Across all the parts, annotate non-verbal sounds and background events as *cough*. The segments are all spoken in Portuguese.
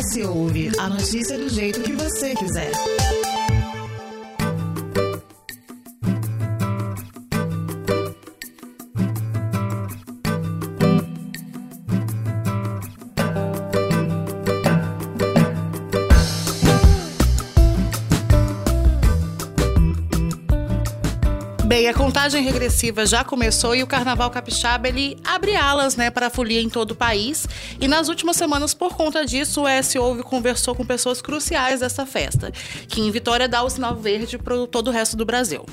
S Ouve, a notícia do jeito que você quiser. Bem, a contagem regressiva já começou e o Carnaval Capixaba ele abre alas, né, para a folia em todo o país. E nas últimas semanas, por conta disso, o S Ouve conversou com pessoas cruciais dessa festa, que em Vitória dá o sinal verde para todo o resto do Brasil.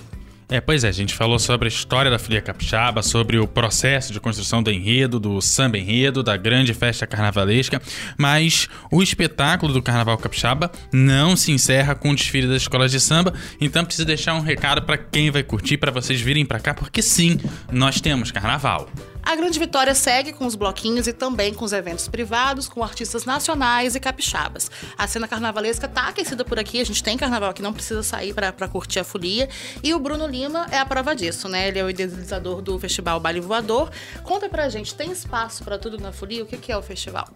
É, pois é, a gente falou sobre a história da Folia Capixaba, sobre o processo de construção do enredo, do samba enredo, da grande festa carnavalesca, mas o espetáculo do Carnaval Capixaba não se encerra com o desfile das escolas de samba, então preciso deixar um recado para quem vai curtir, para vocês virem para cá, porque sim, nós temos carnaval. A Grande Vitória segue com os bloquinhos e também com os eventos privados, com artistas nacionais e capixabas. A cena carnavalesca tá aquecida por aqui, a gente tem carnaval que não precisa sair para curtir a folia. E o Bruno Lima é a prova disso, né? Ele é o idealizador do Festival Baile Voador. Conta pra gente, tem espaço para tudo na folia? O que, que é o festival?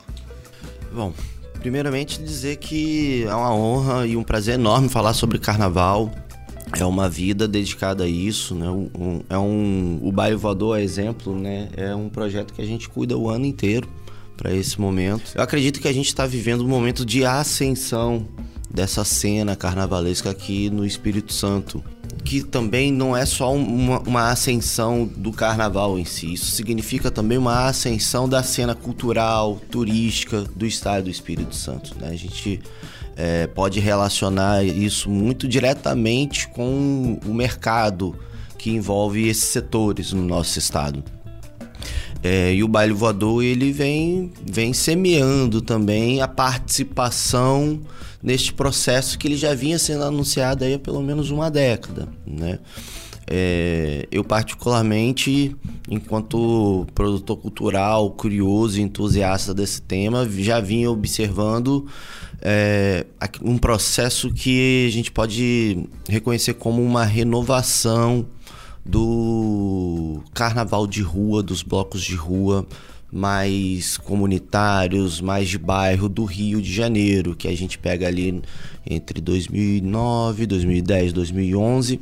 Bom, primeiramente dizer que é uma honra e um prazer enorme falar sobre carnaval é uma vida dedicada a isso, né? Um, é um, o Baile Voador, é exemplo, né? É um projeto que a gente cuida o ano inteiro para esse momento. Eu acredito que a gente está vivendo um momento de ascensão dessa cena carnavalesca aqui no Espírito Santo, que também não é só uma, uma ascensão do carnaval em si, isso significa também uma ascensão da cena cultural, turística do estado do Espírito Santo. Né? A gente é, pode relacionar isso muito diretamente com o mercado que envolve esses setores no nosso estado. É, e o baile voador ele vem, vem semeando também a participação neste processo que ele já vinha sendo anunciado aí há pelo menos uma década, né? É, eu particularmente, enquanto produtor cultural, curioso e entusiasta desse tema, já vinha observando é, um processo que a gente pode reconhecer como uma renovação do carnaval de rua, dos blocos de rua mais comunitários, mais de bairro do Rio de Janeiro, que a gente pega ali entre 2009, 2010, 2011.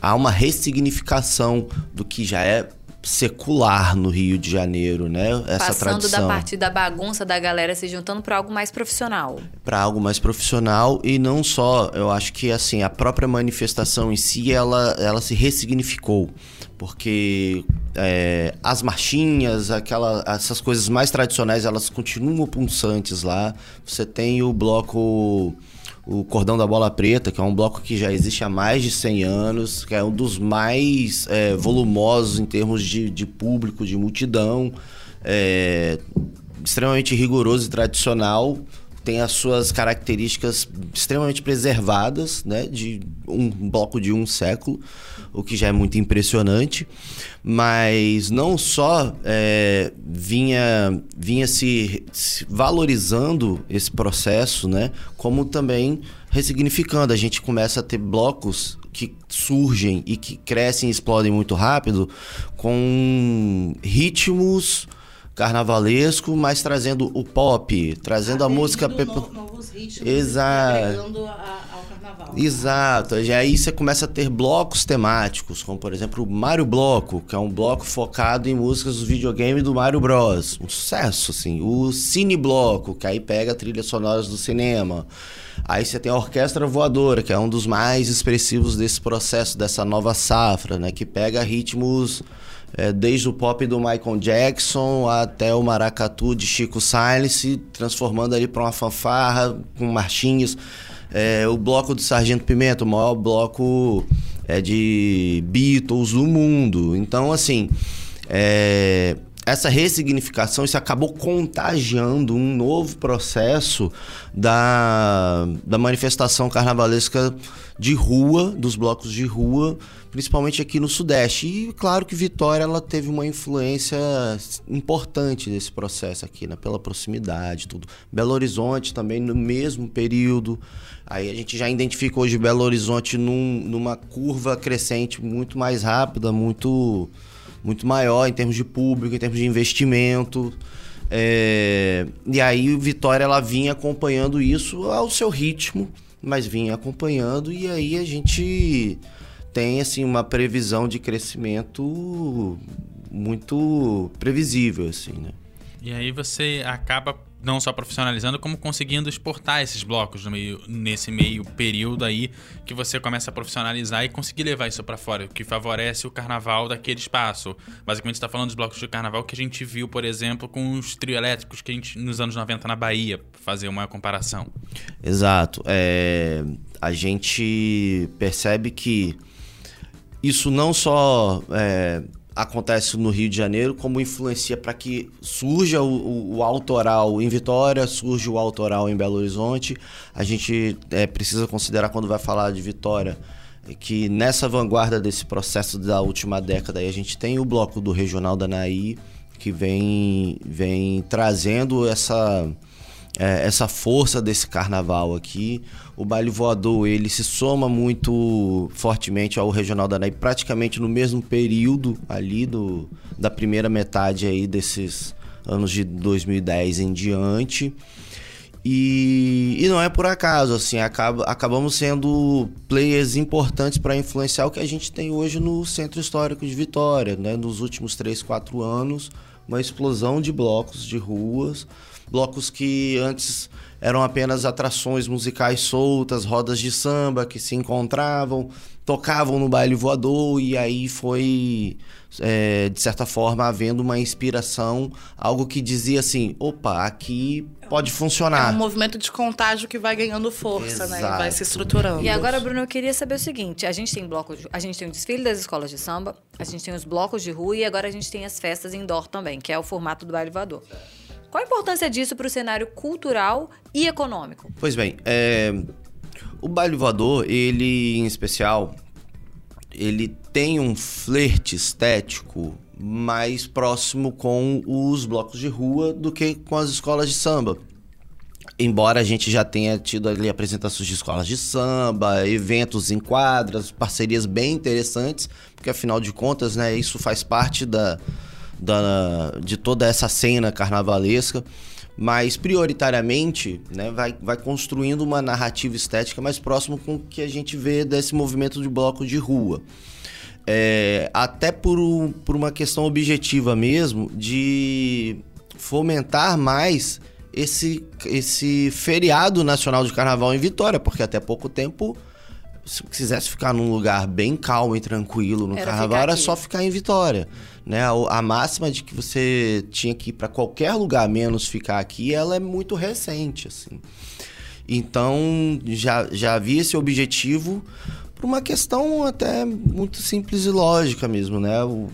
Há uma ressignificação do que já é secular no Rio de Janeiro, né? Essa Passando tradição. da parte da bagunça da galera se juntando para algo mais profissional. Para algo mais profissional e não só, eu acho que assim, a própria manifestação em si, ela, ela se ressignificou. Porque é, as marchinhas, aquela, essas coisas mais tradicionais, elas continuam pulsantes lá. Você tem o bloco o Cordão da Bola Preta, que é um bloco que já existe há mais de 100 anos, que é um dos mais é, volumosos em termos de, de público, de multidão, é, extremamente rigoroso e tradicional, tem as suas características extremamente preservadas, né, de um bloco de um século, o que já é muito impressionante, mas não só é, vinha, vinha se, se, valorizando esse processo, né, como também ressignificando. A gente começa a ter blocos que surgem e que crescem e explodem muito rápido com ritmos carnavalesco, mas trazendo o pop, trazendo a música. No, novos ritmos, Exato. A, ao carnaval. Exato. E aí você começa a ter blocos temáticos, como por exemplo o Mario Bloco, que é um bloco focado em músicas do videogame do Mario Bros. Um sucesso, assim. O Cine Bloco, que aí pega trilhas sonoras do cinema. Aí você tem a Orquestra Voadora, que é um dos mais expressivos desse processo, dessa nova safra, né? Que pega ritmos é, desde o pop do Michael Jackson até o maracatu de Chico Silence, transformando ali para uma fanfarra com marchinhas. É, o bloco do Sargento Pimenta, o maior bloco é, de Beatles do mundo. Então, assim, é, essa ressignificação, isso acabou contagiando um novo processo da, da manifestação carnavalesca de rua, dos blocos de rua, principalmente aqui no Sudeste. E claro que Vitória ela teve uma influência importante nesse processo aqui, né? pela proximidade, tudo. Belo Horizonte também no mesmo período. Aí a gente já identifica hoje Belo Horizonte num, numa curva crescente muito mais rápida, muito muito maior em termos de público, em termos de investimento. É, e aí Vitória ela vinha acompanhando isso ao seu ritmo, mas vinha acompanhando e aí a gente tem assim uma previsão de crescimento muito previsível assim, né? E aí você acaba não só profissionalizando, como conseguindo exportar esses blocos no meio, nesse meio período aí que você começa a profissionalizar e conseguir levar isso para fora, o que favorece o carnaval daquele espaço. Basicamente está falando dos blocos de carnaval que a gente viu, por exemplo, com os trio elétricos que a gente nos anos 90 na Bahia, fazer uma comparação. Exato. É, a gente percebe que isso não só é, acontece no Rio de Janeiro, como influencia para que surja o, o, o, autoral em Vitória, surja o autoral em Belo Horizonte. A gente é, precisa considerar quando vai falar de Vitória que nessa vanguarda desse processo da última década a gente tem o bloco do Regional da Naí que vem, vem trazendo essa é, essa força desse carnaval aqui. O baile voador ele se soma muito fortemente ao regional da NAI, praticamente no mesmo período ali do, da primeira metade aí desses anos de 2010 em diante. E, e não é por acaso, assim, acaba, acabamos sendo players importantes para influenciar o que a gente tem hoje no Centro Histórico de Vitória, né? Nos últimos 3, 4 anos, uma explosão de blocos de ruas, blocos que antes eram apenas atrações musicais soltas, rodas de samba que se encontravam, tocavam no baile voador e aí foi, é, de certa forma, havendo uma inspiração, algo que dizia assim: opa, aqui pode funcionar. É um movimento de contágio que vai ganhando força, Exato. né? E vai se estruturando. E agora, Bruno, eu queria saber o seguinte: a gente tem bloco, de, a gente tem o desfile das escolas de samba, a gente tem os blocos de rua e agora a gente tem as festas indoor também, que é o formato do baile voador. Qual a importância disso para o cenário cultural e econômico? Pois bem, é, o baile voador, ele em especial, ele tem um flerte estético mais próximo com os blocos de rua do que com as escolas de samba. Embora a gente já tenha tido ali apresentações de escolas de samba, eventos em quadras, parcerias bem interessantes, porque afinal de contas, né, isso faz parte da, da, de toda essa cena carnavalesca, mas prioritariamente né, vai, vai construindo uma narrativa estética mais próximo com o que a gente vê desse movimento de bloco de rua. É, até por, por uma questão objetiva mesmo de fomentar mais esse, esse feriado nacional de carnaval em Vitória, porque até pouco tempo se quisesse ficar num lugar bem calmo e tranquilo no Era carnaval, era só ficar em Vitória. Né? A, a máxima de que você tinha que ir para qualquer lugar menos ficar aqui, ela é muito recente, assim. Então, já, já havia esse objetivo por uma questão até muito simples e lógica mesmo, né? O-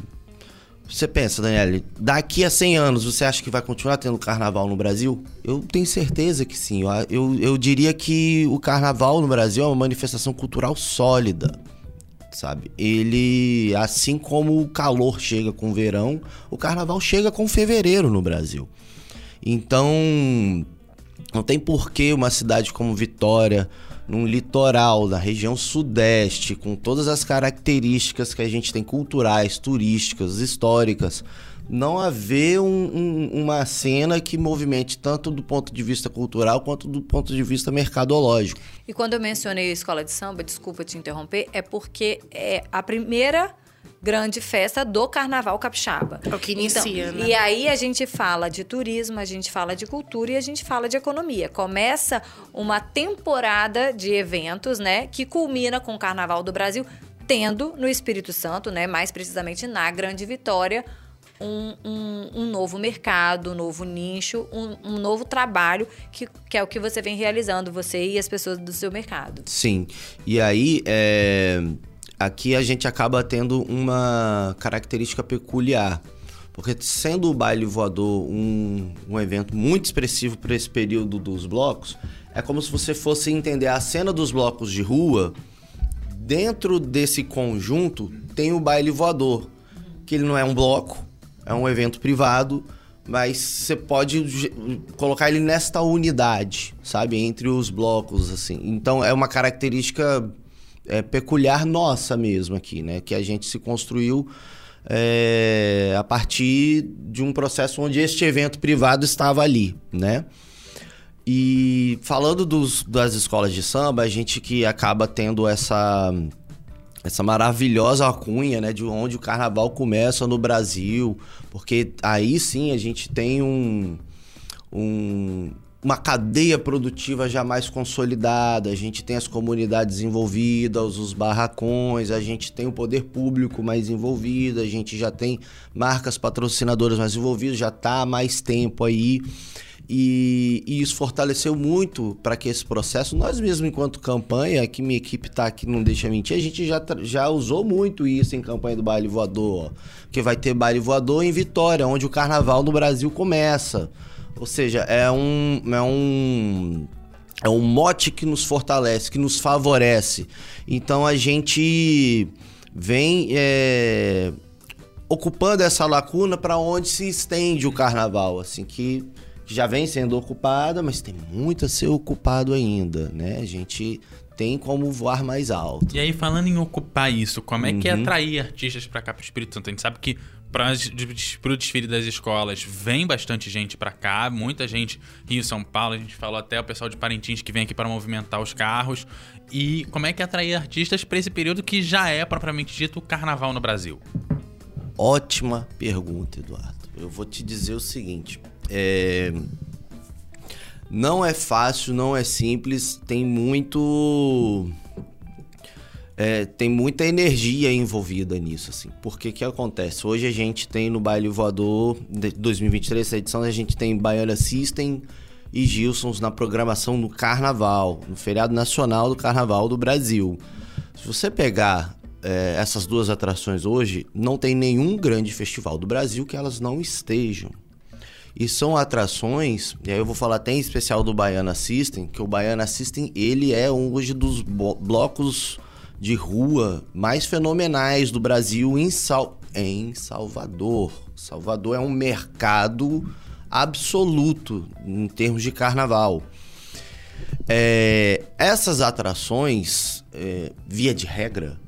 você pensa, Daniele, daqui a 100 anos você acha que vai continuar tendo carnaval no Brasil? Eu tenho certeza que sim. Eu, eu, eu diria que o carnaval no Brasil é uma manifestação cultural sólida, sabe? Ele, assim como o calor chega com o verão, o carnaval chega com fevereiro no Brasil. Então, não tem porquê uma cidade como Vitória, num litoral, na região sudeste, com todas as características que a gente tem culturais, turísticas, históricas, não haver um- um- uma cena que movimente tanto do ponto de vista cultural quanto do ponto de vista mercadológico. E quando eu mencionei a escola de samba, desculpa te interromper, é porque é a primeira grande festa do Carnaval Capixaba. É o que inicia, Então, né? E aí a gente fala de turismo, a gente fala de cultura e a gente fala de economia. Começa uma temporada de eventos, né, que culmina com o Carnaval do Brasil, tendo no Espírito Santo, né, mais precisamente na Grande Vitória, um, um- um novo mercado, um novo nicho, um, um novo trabalho, que, que é o que você vem realizando, você e as pessoas do seu mercado. Sim. E aí, é, aqui a gente acaba tendo uma característica peculiar. Porque sendo o baile voador um, um evento muito expressivo para esse período dos blocos, é como se você fosse entender a cena dos blocos de rua. Dentro desse conjunto tem o baile voador, que ele não é um bloco, é um evento privado, mas você pode colocar ele nesta unidade, sabe, entre os blocos assim. Então é uma característica é, peculiar nossa mesmo aqui, né, que a gente se construiu é, a partir de um processo onde este evento privado estava ali, né? E falando dos, das escolas de samba, a gente que acaba tendo essa essa maravilhosa cunha, né, de onde o carnaval começa no Brasil, porque aí sim a gente tem um, um uma cadeia produtiva já mais consolidada, a gente tem as comunidades envolvidas, os barracões, a gente tem o poder público mais envolvido, a gente já tem marcas patrocinadoras mais envolvidas, já está há mais tempo aí. E, e, isso fortaleceu muito para que esse processo, nós mesmos enquanto campanha, que minha equipe está aqui, não deixa mentir, a gente já, já usou muito isso em campanha do baile voador, que vai ter baile voador em Vitória, onde o carnaval no Brasil começa. Ou seja, é um, é um é um mote que nos fortalece, que nos favorece. Então a gente vem é, ocupando essa lacuna para onde se estende o carnaval, assim que já vem sendo ocupada, mas tem muito a ser ocupado ainda, né? A gente tem como voar mais alto. E aí, falando em ocupar isso, como é uhum. que é uhum. atrair artistas para cá para o Espírito Santo? A gente sabe que para o desfile das escolas vem bastante gente para cá, muita gente Rio São Paulo, a gente falou até o pessoal de Parintins que vem aqui para movimentar os carros. E como é que é atrair artistas para esse período que já é propriamente dito o carnaval no Brasil? Ótima pergunta, Eduardo. Eu vou te dizer o seguinte: é... não é fácil, não é simples, tem muito é, tem muita energia envolvida nisso, assim. Porque que acontece? Hoje a gente tem no Baile Voador de 2023, essa edição, a gente tem Baiana System e Gilsons na programação no Carnaval, no feriado nacional do Carnaval do Brasil. Se você pegar é, essas duas atrações hoje, não tem nenhum grande festival do Brasil que elas não estejam. E são atrações, e aí eu vou falar até em especial do Baiana System, que o Baiana System, ele é um hoje dos blocos de rua mais fenomenais do Brasil em, Sal... em Salvador. Salvador é um mercado absoluto em termos de carnaval. É, essas atrações, é, via de regra,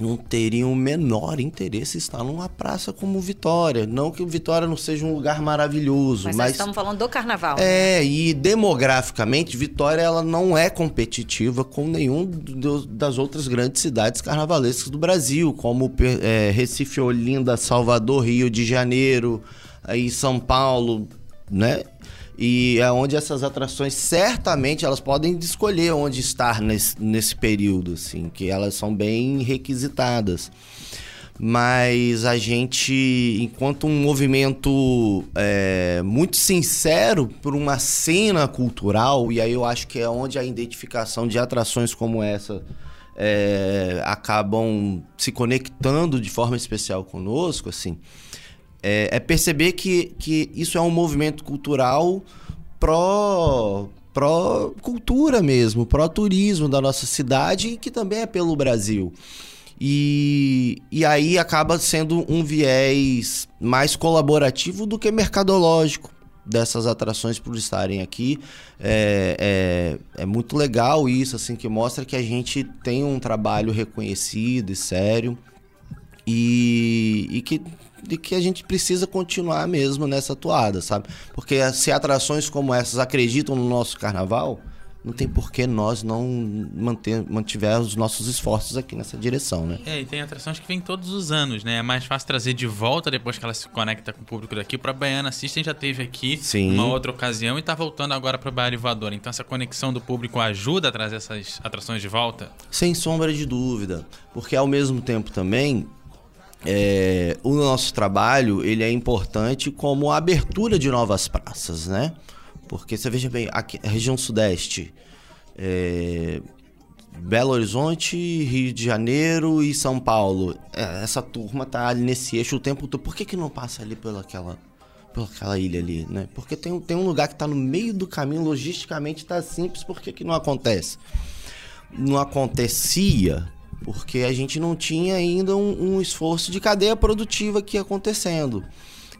não teriam o menor interesse em estar numa praça como Vitória. Não que Vitória não seja um lugar maravilhoso, mas, mas estamos falando do carnaval. É, né? e demograficamente Vitória ela não é competitiva com nenhum do, das outras grandes cidades carnavalescas do Brasil, como é, Recife, Olinda, Salvador, Rio de Janeiro, aí São Paulo, né? E é onde essas atrações certamente elas podem escolher onde estar nesse, nesse período, assim, que elas são bem requisitadas. Mas a gente, enquanto um movimento é, muito sincero por uma cena cultural, e aí eu acho que é onde a identificação de atrações como essa é, acabam se conectando de forma especial conosco, assim, é, é perceber que, que isso é um movimento cultural pró pró cultura mesmo, pró turismo da nossa cidade e que também é pelo Brasil. E, e aí acaba sendo um viés mais colaborativo do que mercadológico dessas atrações por estarem aqui. É, é, é, muito legal isso, assim, que mostra que a gente tem um trabalho reconhecido e sério e, e que de que a gente precisa continuar mesmo nessa toada, sabe? Porque se atrações como essas acreditam no nosso carnaval, não tem por que nós não manter, mantivermos os nossos esforços aqui nessa direção, né? É, e tem atrações que vêm todos os anos, né? É mais fácil trazer de volta depois que ela se conecta com o público daqui. Para Baiana System já teve aqui Sim. uma outra ocasião e tá voltando agora para Baile Voador. Então essa conexão do público ajuda a trazer essas atrações de volta? Sem sombra de dúvida, porque ao mesmo tempo também é, o nosso trabalho ele é importante como a abertura de novas praças, né? Porque você veja bem, aqui, a região sudeste, é, Belo Horizonte, Rio de Janeiro e São Paulo, é, essa turma tá ali nesse eixo o tempo todo. Por que, que não passa ali pelaquela, pelaquela ilha ali, né? Porque tem, tem um lugar que está no meio do caminho, logisticamente está simples, por que, que não acontece? Não acontecia porque a gente não tinha ainda um, um esforço de cadeia produtiva aqui acontecendo.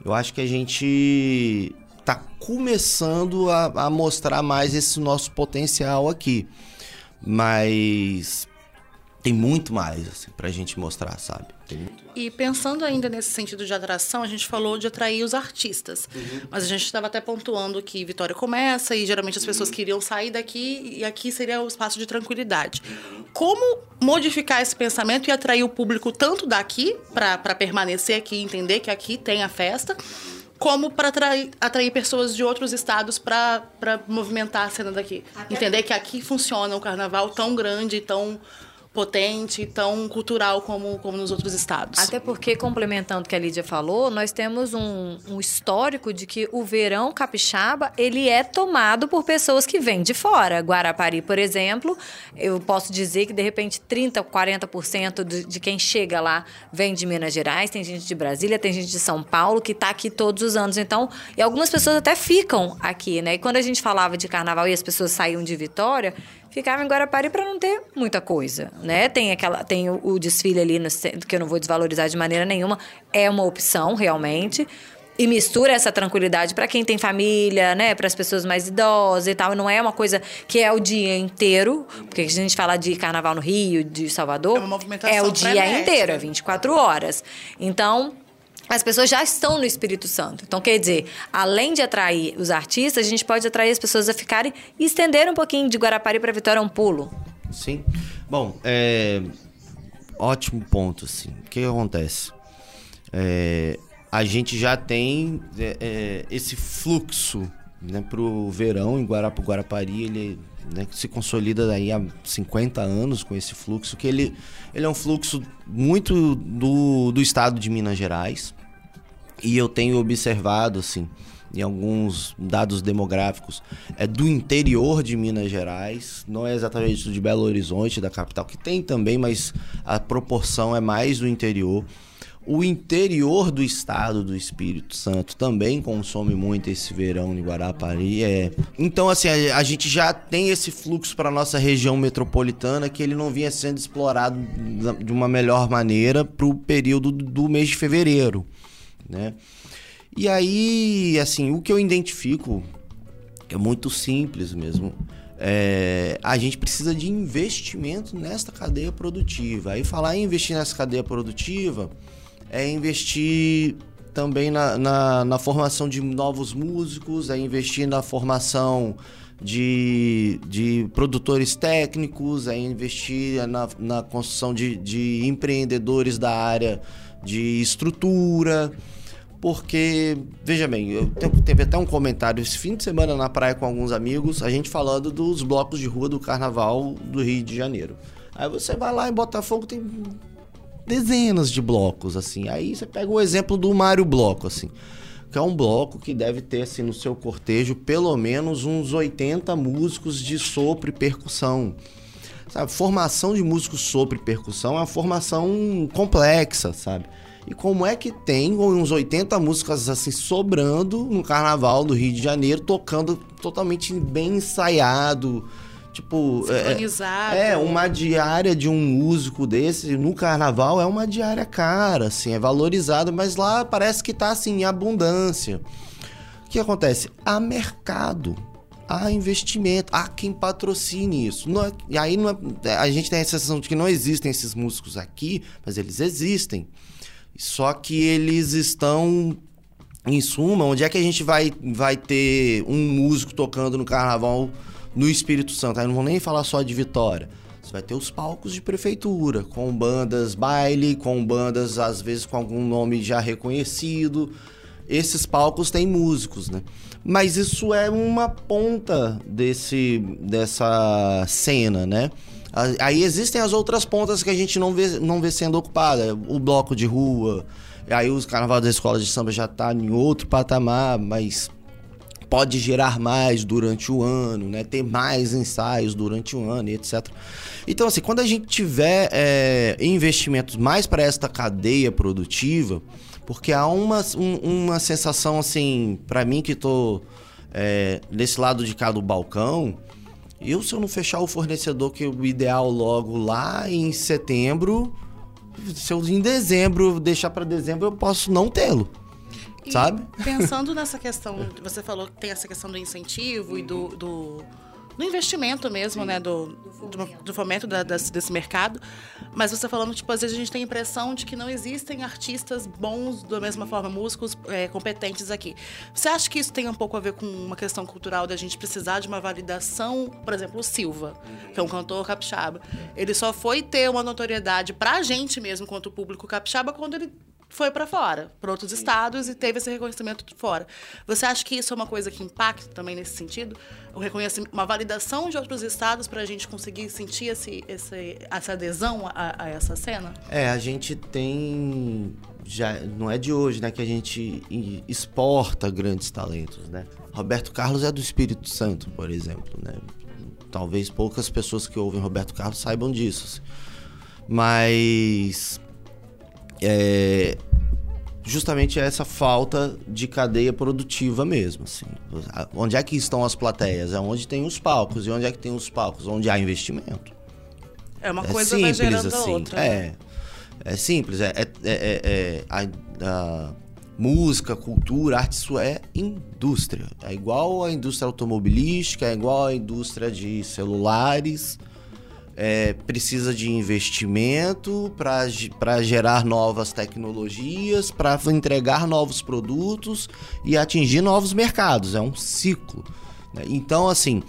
Eu acho que a gente está começando a, a, mostrar mais esse nosso potencial aqui. Mas tem muito mais, assim, pra gente mostrar, sabe? Mais. E pensando ainda nesse sentido de atração, a gente falou de atrair os artistas. Mas a gente estava até pontuando que Vitória começa e geralmente as pessoas queriam sair daqui e aqui seria o espaço de tranquilidade. Como modificar esse pensamento e atrair o público tanto daqui, para permanecer aqui e entender que aqui tem a festa, como para atrair, atrair pessoas de outros estados para movimentar a cena daqui. Entender que aqui funciona o carnaval tão grande e tão potente, tão cultural como, como nos outros estados. Até porque, complementando o que a Lídia falou, nós temos um, um, histórico de que o verão capixaba, ele é tomado por pessoas que vêm de fora. Guarapari, por exemplo, eu posso dizer que, de repente, 30%, 40% de, de quem chega lá vem de Minas Gerais, tem gente de Brasília, tem gente de São Paulo, que está aqui todos os anos. Então, e algumas pessoas até ficam aqui, né? E quando a gente falava de carnaval e as pessoas saíam de Vitória, ficava em Guarapari para não ter muita coisa, né? Tem aquela tem o, o desfile ali no centro que eu não vou desvalorizar de maneira nenhuma, é uma opção realmente. E mistura essa tranquilidade para quem tem família, né? Para as pessoas mais idosas e tal. Não é uma coisa que é o dia inteiro, porque a gente fala de carnaval no Rio, de Salvador. É uma movimentação É o dia frenética. inteiro, é 24 horas. Então, as pessoas já estão no Espírito Santo. Então, quer dizer, além de atrair os artistas, a gente pode atrair as pessoas a ficarem e estender um pouquinho de Guarapari para Vitória um pulo. Sim. Bom, é. Ótimo ponto, assim. O que, acontece? É, a gente já tem é, é, esse fluxo né, pro verão em Guarapu, Guarapari, ele né, se consolida aí há 50 anos com esse fluxo, que ele, ele é um fluxo muito do, do estado de Minas Gerais. E eu tenho observado, assim, em alguns dados demográficos, é do interior de Minas Gerais, não é exatamente de Belo Horizonte, da capital, que tem também, mas a proporção é mais do interior. O interior do estado do Espírito Santo também consome muito esse verão em Guarapari. É. Então, assim, a, a gente já tem esse fluxo para nossa região metropolitana que ele não vinha sendo explorado de uma melhor maneira para o período do- do mês de fevereiro, né? E aí, assim, o que eu identifico é muito simples mesmo. É, a gente precisa de investimento nesta cadeia produtiva. Aí falar em investir nessa cadeia produtiva é investir também na, na, na formação de novos músicos, é investir na formação de, de produtores técnicos, é investir na, na construção de, de empreendedores da área de estrutura. Porque, veja bem, teve até um comentário esse fim de semana na praia com alguns amigos, a gente falando dos blocos de rua do carnaval do Rio de Janeiro. Aí você vai lá em Botafogo, tem dezenas de blocos, assim. Aí você pega o exemplo do Mário Bloco, assim. Que é um bloco que deve ter, assim, no seu cortejo, pelo menos uns 80 músicos de sopro e percussão. Sabe, formação de músicos sopro e percussão é uma formação complexa, sabe? E como é que tem uns 80 músicas assim sobrando no carnaval do Rio de Janeiro, tocando totalmente bem ensaiado, tipo, é- Sincronizado. é, uma diária de um músico desse no carnaval é uma diária cara, assim, é valorizada, mas lá parece que tá assim em abundância. O que acontece? Há mercado, há investimento, há quem patrocine isso. Não é- e aí não é- a gente tem a sensação de que não existem esses músicos aqui, mas eles existem. Só que eles estão em suma, onde é que a gente vai, vai ter um músico tocando no carnaval no Espírito Santo? Aí não vou nem falar só de Vitória. Você vai ter os palcos de prefeitura, com bandas baile, com bandas, às vezes, com algum nome já reconhecido. Esses palcos têm músicos, né? Mas isso é uma ponta desse, dessa cena, né? Aí existem as outras pontas que a gente não vê, não vê sendo ocupada. O bloco de rua, aí os carnaval das escolas de samba já tá em outro patamar, mas pode gerar mais durante o ano, né? Ter mais ensaios durante o ano e etc. Então, assim, quando a gente tiver é, investimentos mais para esta cadeia produtiva, porque há uma, um- uma sensação, assim, para mim que tô é, desse lado de cá do balcão, eu se eu não fechar o fornecedor, que é o ideal logo lá em setembro, se eu em dezembro deixar para dezembro, eu posso não tê-lo. Sabe? Pensando nessa questão, você falou que tem essa questão do incentivo e do, do, no investimento mesmo, né? Do, do, do fomento da- desse, desse mercado. Mas você falando, tipo, às vezes a gente tem a impressão de que não existem artistas bons da mesma forma, músicos é, competentes aqui. Você acha que isso tem um pouco a ver com uma questão cultural da gente precisar de uma validação? Por exemplo, o Silva, que é um cantor capixaba. Ele só foi ter uma notoriedade pra gente mesmo, quanto público capixaba, quando ele foi para fora, para outros estados e teve esse reconhecimento de fora. Você acha que isso é uma coisa que impacta também nesse sentido? O reconhecimento, uma validação de outros estados para a gente conseguir sentir esse, esse, essa adesão a, a essa cena? É, a gente tem. Já, não é de hoje, né? Que a gente exporta grandes talentos, né? Roberto Carlos é do Espírito Santo, por exemplo, né? Talvez poucas pessoas que ouvem Roberto Carlos saibam disso. assim. Mas. É, justamente essa falta de cadeia produtiva mesmo, assim. Onde é que estão as plateias? É onde tem os palcos. E onde é que tem os palcos? Onde há investimento. É uma É coisa vai simples gerando a assim. outra. né? É. É simples. É, é, é- é- é- a, a música, cultura, arte, isso é indústria. É igual a indústria automobilística, é igual a indústria de celulares. É, precisa de investimento para gerar novas tecnologias, para entregar novos produtos e atingir novos mercados. É um ciclo. né? Então, assim,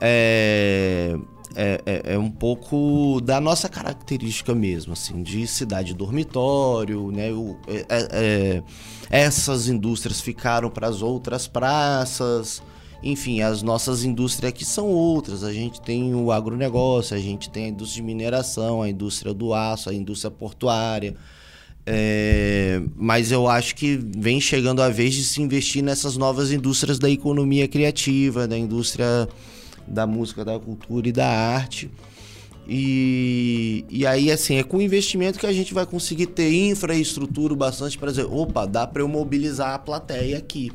é, é, é- é um pouco da nossa característica mesmo, assim, de cidade dormitório, né? O- é- é- é, essas indústrias ficaram para as outras praças. Enfim, as nossas indústrias aqui são outras. A gente tem o agronegócio, a gente tem a indústria de mineração, a indústria do aço, a indústria portuária. É, mas eu acho que vem chegando a vez de se investir nessas novas indústrias da economia criativa, da indústria da música, da cultura e da arte. E, e aí, assim, é com investimento que a gente vai conseguir ter infraestrutura bastante para dizer: opa, dá para eu mobilizar a plateia aqui.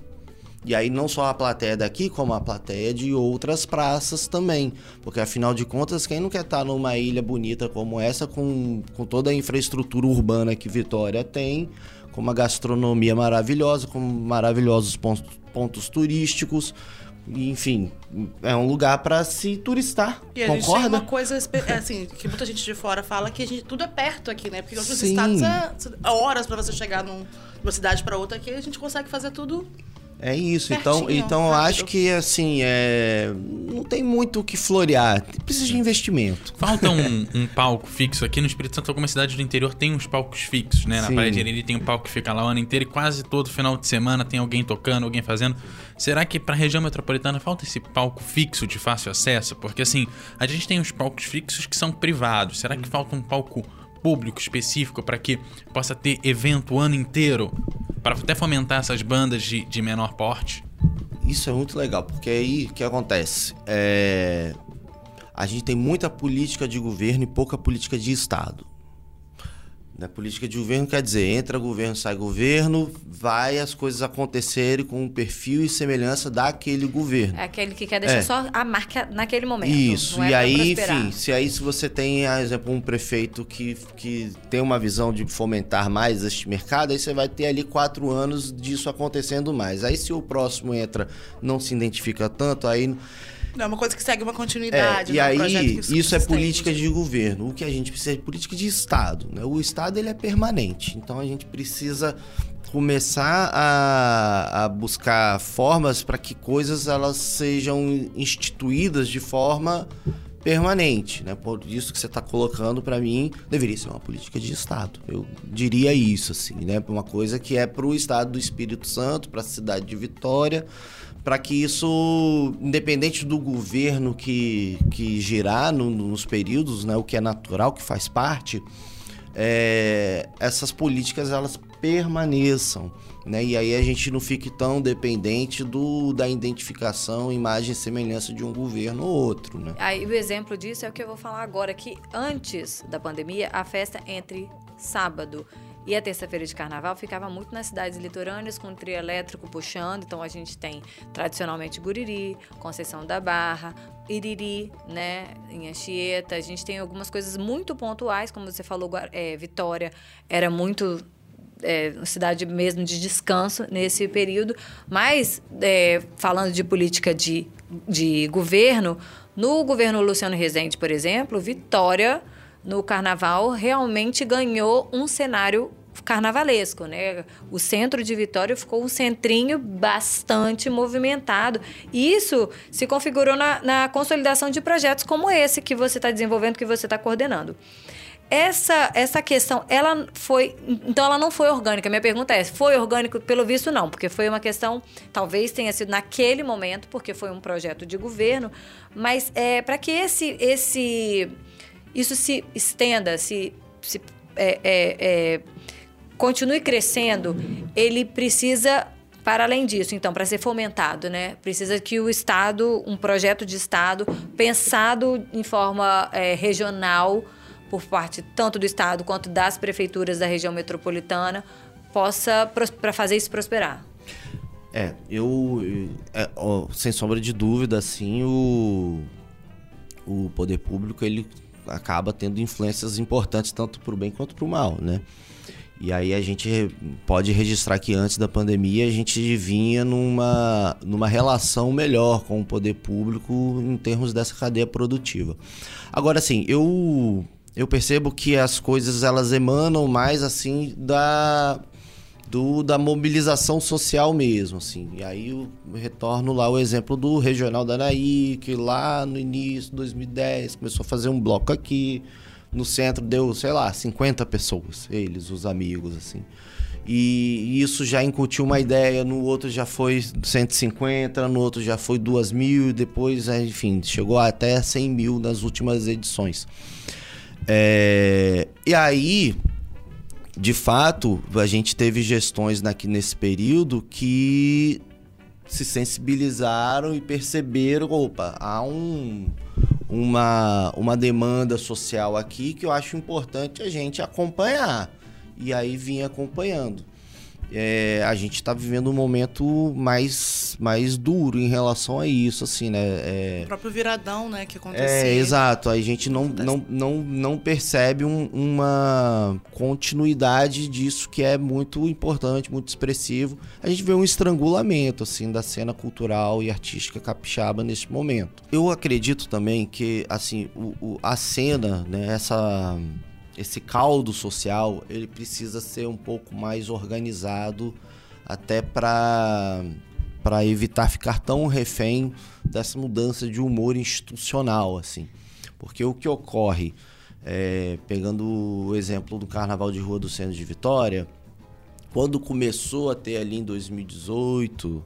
E aí não só a plateia daqui, como a plateia de outras praças também. Porque afinal de contas, quem não quer estar numa ilha bonita como essa, com, com toda a infraestrutura urbana que Vitória tem, com uma gastronomia maravilhosa, com maravilhosos pontos, pontos turísticos. Enfim, é um lugar para se turistar. E a gente tem Concorda? uma coisa é, assim, que muita gente de fora fala que a gente, tudo é perto aqui, né? Porque em outros Sim. estados é, é horas pra você chegar num- de uma cidade pra outra aqui, a gente consegue fazer tudo. É isso, então, Pertinho, então eu acho que assim, é... não tem muito o que florear, precisa de investimento. Falta um, um palco fixo aqui no Espírito Santo. Algumas cidades do interior tem uns palcos fixos, né? Na Sim. Praia de Iriri tem um palco que fica lá o ano inteiro e quase todo final de semana tem alguém tocando, alguém fazendo. Será que pra região metropolitana falta esse palco fixo de fácil acesso? Porque assim, a gente tem os palcos fixos que são privados. Será que falta um palco público específico para que possa ter evento o ano inteiro? Para até fomentar essas bandas de, de menor porte? Isso é muito legal, porque aí o que acontece? É... A gente tem muita política de governo e pouca política de Estado. Né? Política de governo quer dizer, entra governo, sai governo, vai as coisas acontecerem com o perfil e semelhança daquele governo. É aquele que quer deixar É. só a marca naquele momento. Isso, é e pra aí, enfim, se aí se você tem, por exemplo, um prefeito que, que tem uma visão de fomentar mais este mercado, aí você vai ter ali quatro anos disso acontecendo mais. Aí se o próximo entra, não se identifica tanto, aí Não, é uma coisa que segue uma é, continuidade. e né? Aí isso é política de governo. O que a gente precisa é política de Estado. Né? O Estado ele é permanente, então a gente precisa começar a, a buscar formas para que coisas elas sejam instituídas de forma permanente, né? Por isso que você está colocando para mim deveria ser uma política de Estado. Eu diria isso assim, né? Uma coisa que é para o Estado do Espírito Santo, para a cidade de Vitória, para que isso, independente do governo que, que girar no- nos períodos, né? O que é natural, que faz parte, é, essas políticas elas permaneçam, né? E aí a gente não fique tão dependente do, da identificação, imagem e semelhança de um governo ou outro, né? Aí o exemplo disso é o que eu vou falar agora, que antes da pandemia, a festa entre sábado e a terça-feira de carnaval ficava muito nas cidades litorâneas, com o trio elétrico puxando. Então a gente tem tradicionalmente Guriri, Conceição da Barra, Iriri, né, em Anchieta. A gente tem algumas coisas muito pontuais, como você falou, é, Vitória era muito é, cidade mesmo de descanso nesse período. Mas, é, falando de política de, de governo, no governo Luciano Rezende, por exemplo, Vitória, no carnaval, realmente ganhou um cenário carnavalesco, né? O centro de Vitória ficou um centrinho bastante movimentado. E isso se configurou na, na consolidação de projetos como esse que você está desenvolvendo, que você está coordenando. Essa, essa questão, ela foi. Então, ela não foi orgânica. Minha pergunta é: foi orgânico? Pelo visto, não, porque foi uma questão, talvez tenha sido naquele momento, porque foi um projeto de governo, mas é, para que esse, esse, isso se estenda, se, se é, é, é continue crescendo, ele precisa para além disso, então, para ser fomentado, né, precisa que o Estado, um projeto de Estado pensado em forma é, regional, por parte tanto do Estado quanto das prefeituras da região metropolitana, possa para fazer isso prosperar. É, eu, é, ó, sem sombra de dúvida, assim, o, o poder público ele acaba tendo influências importantes tanto para o bem quanto para o mal, né? E aí a gente pode registrar que antes da pandemia a gente vinha numa, numa relação melhor com o poder público em termos dessa cadeia produtiva. Agora, assim, eu, eu percebo que as coisas elas emanam mais assim da do, da mobilização social mesmo, assim. E aí eu retorno lá o exemplo do Regional da Anaí, que lá no início de 2010 começou a fazer um bloco aqui, no centro deu, sei lá, 50 pessoas, eles, os amigos, assim. E isso já incutiu uma ideia, no outro já foi 150, no outro já foi 2 mil, depois, é, enfim, chegou até 100 mil nas últimas edições. É, e aí, de fato, a gente teve gestões aqui nesse período que se sensibilizaram e perceberam, opa, há um, uma, uma demanda social aqui que eu acho importante a gente acompanhar. E aí vim acompanhando é, a gente está vivendo um momento mais, mais duro em relação a isso, assim, né? É, o próprio viradão, né, que aconteceu. É, exato. A gente não, não, não, não percebe um, uma continuidade disso que é muito importante, muito expressivo. A gente vê um estrangulamento, assim, da cena cultural e artística capixaba nesse momento. Eu acredito também que, assim, o, o a cena, né, essa esse caldo social ele precisa ser um pouco mais organizado até para para evitar ficar tão refém dessa mudança de humor institucional assim. Porque o que ocorre é, pegando o exemplo do Carnaval de Rua do Centro de Vitória quando começou a ter ali em 2018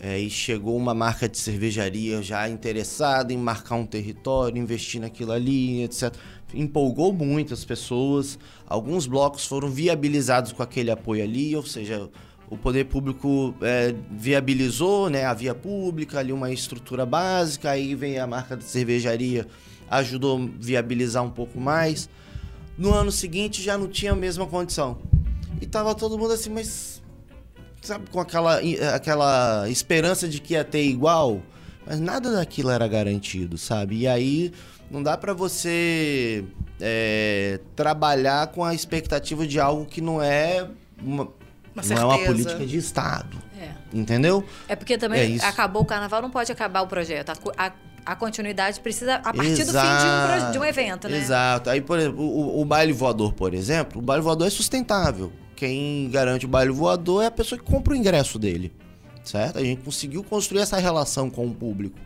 é, e chegou uma marca de cervejaria já interessada em marcar um território, investir naquilo ali, etc empolgou muito as pessoas. Alguns blocos foram viabilizados com aquele apoio ali, ou seja, o poder público é, viabilizou né, a via pública, ali uma estrutura básica, aí vem a marca de cervejaria, ajudou a viabilizar um pouco mais. No ano seguinte já não tinha a mesma condição. E tava todo mundo assim, mas sabe, com aquela, aquela esperança de que ia ter igual, mas nada daquilo era garantido, sabe? E aí não dá para você é, trabalhar com a expectativa de algo que não é uma, uma não é uma política de Estado. É. Entendeu? É porque também é acabou o carnaval, não pode acabar o projeto. A, a, a continuidade precisa a partir Exato. do fim de um, de um, evento, né? Exato. Aí, por exemplo, o, o baile voador, por exemplo, o baile voador é sustentável. Quem garante o baile voador é a pessoa que compra o ingresso dele. Certo? A gente conseguiu construir essa relação com o público.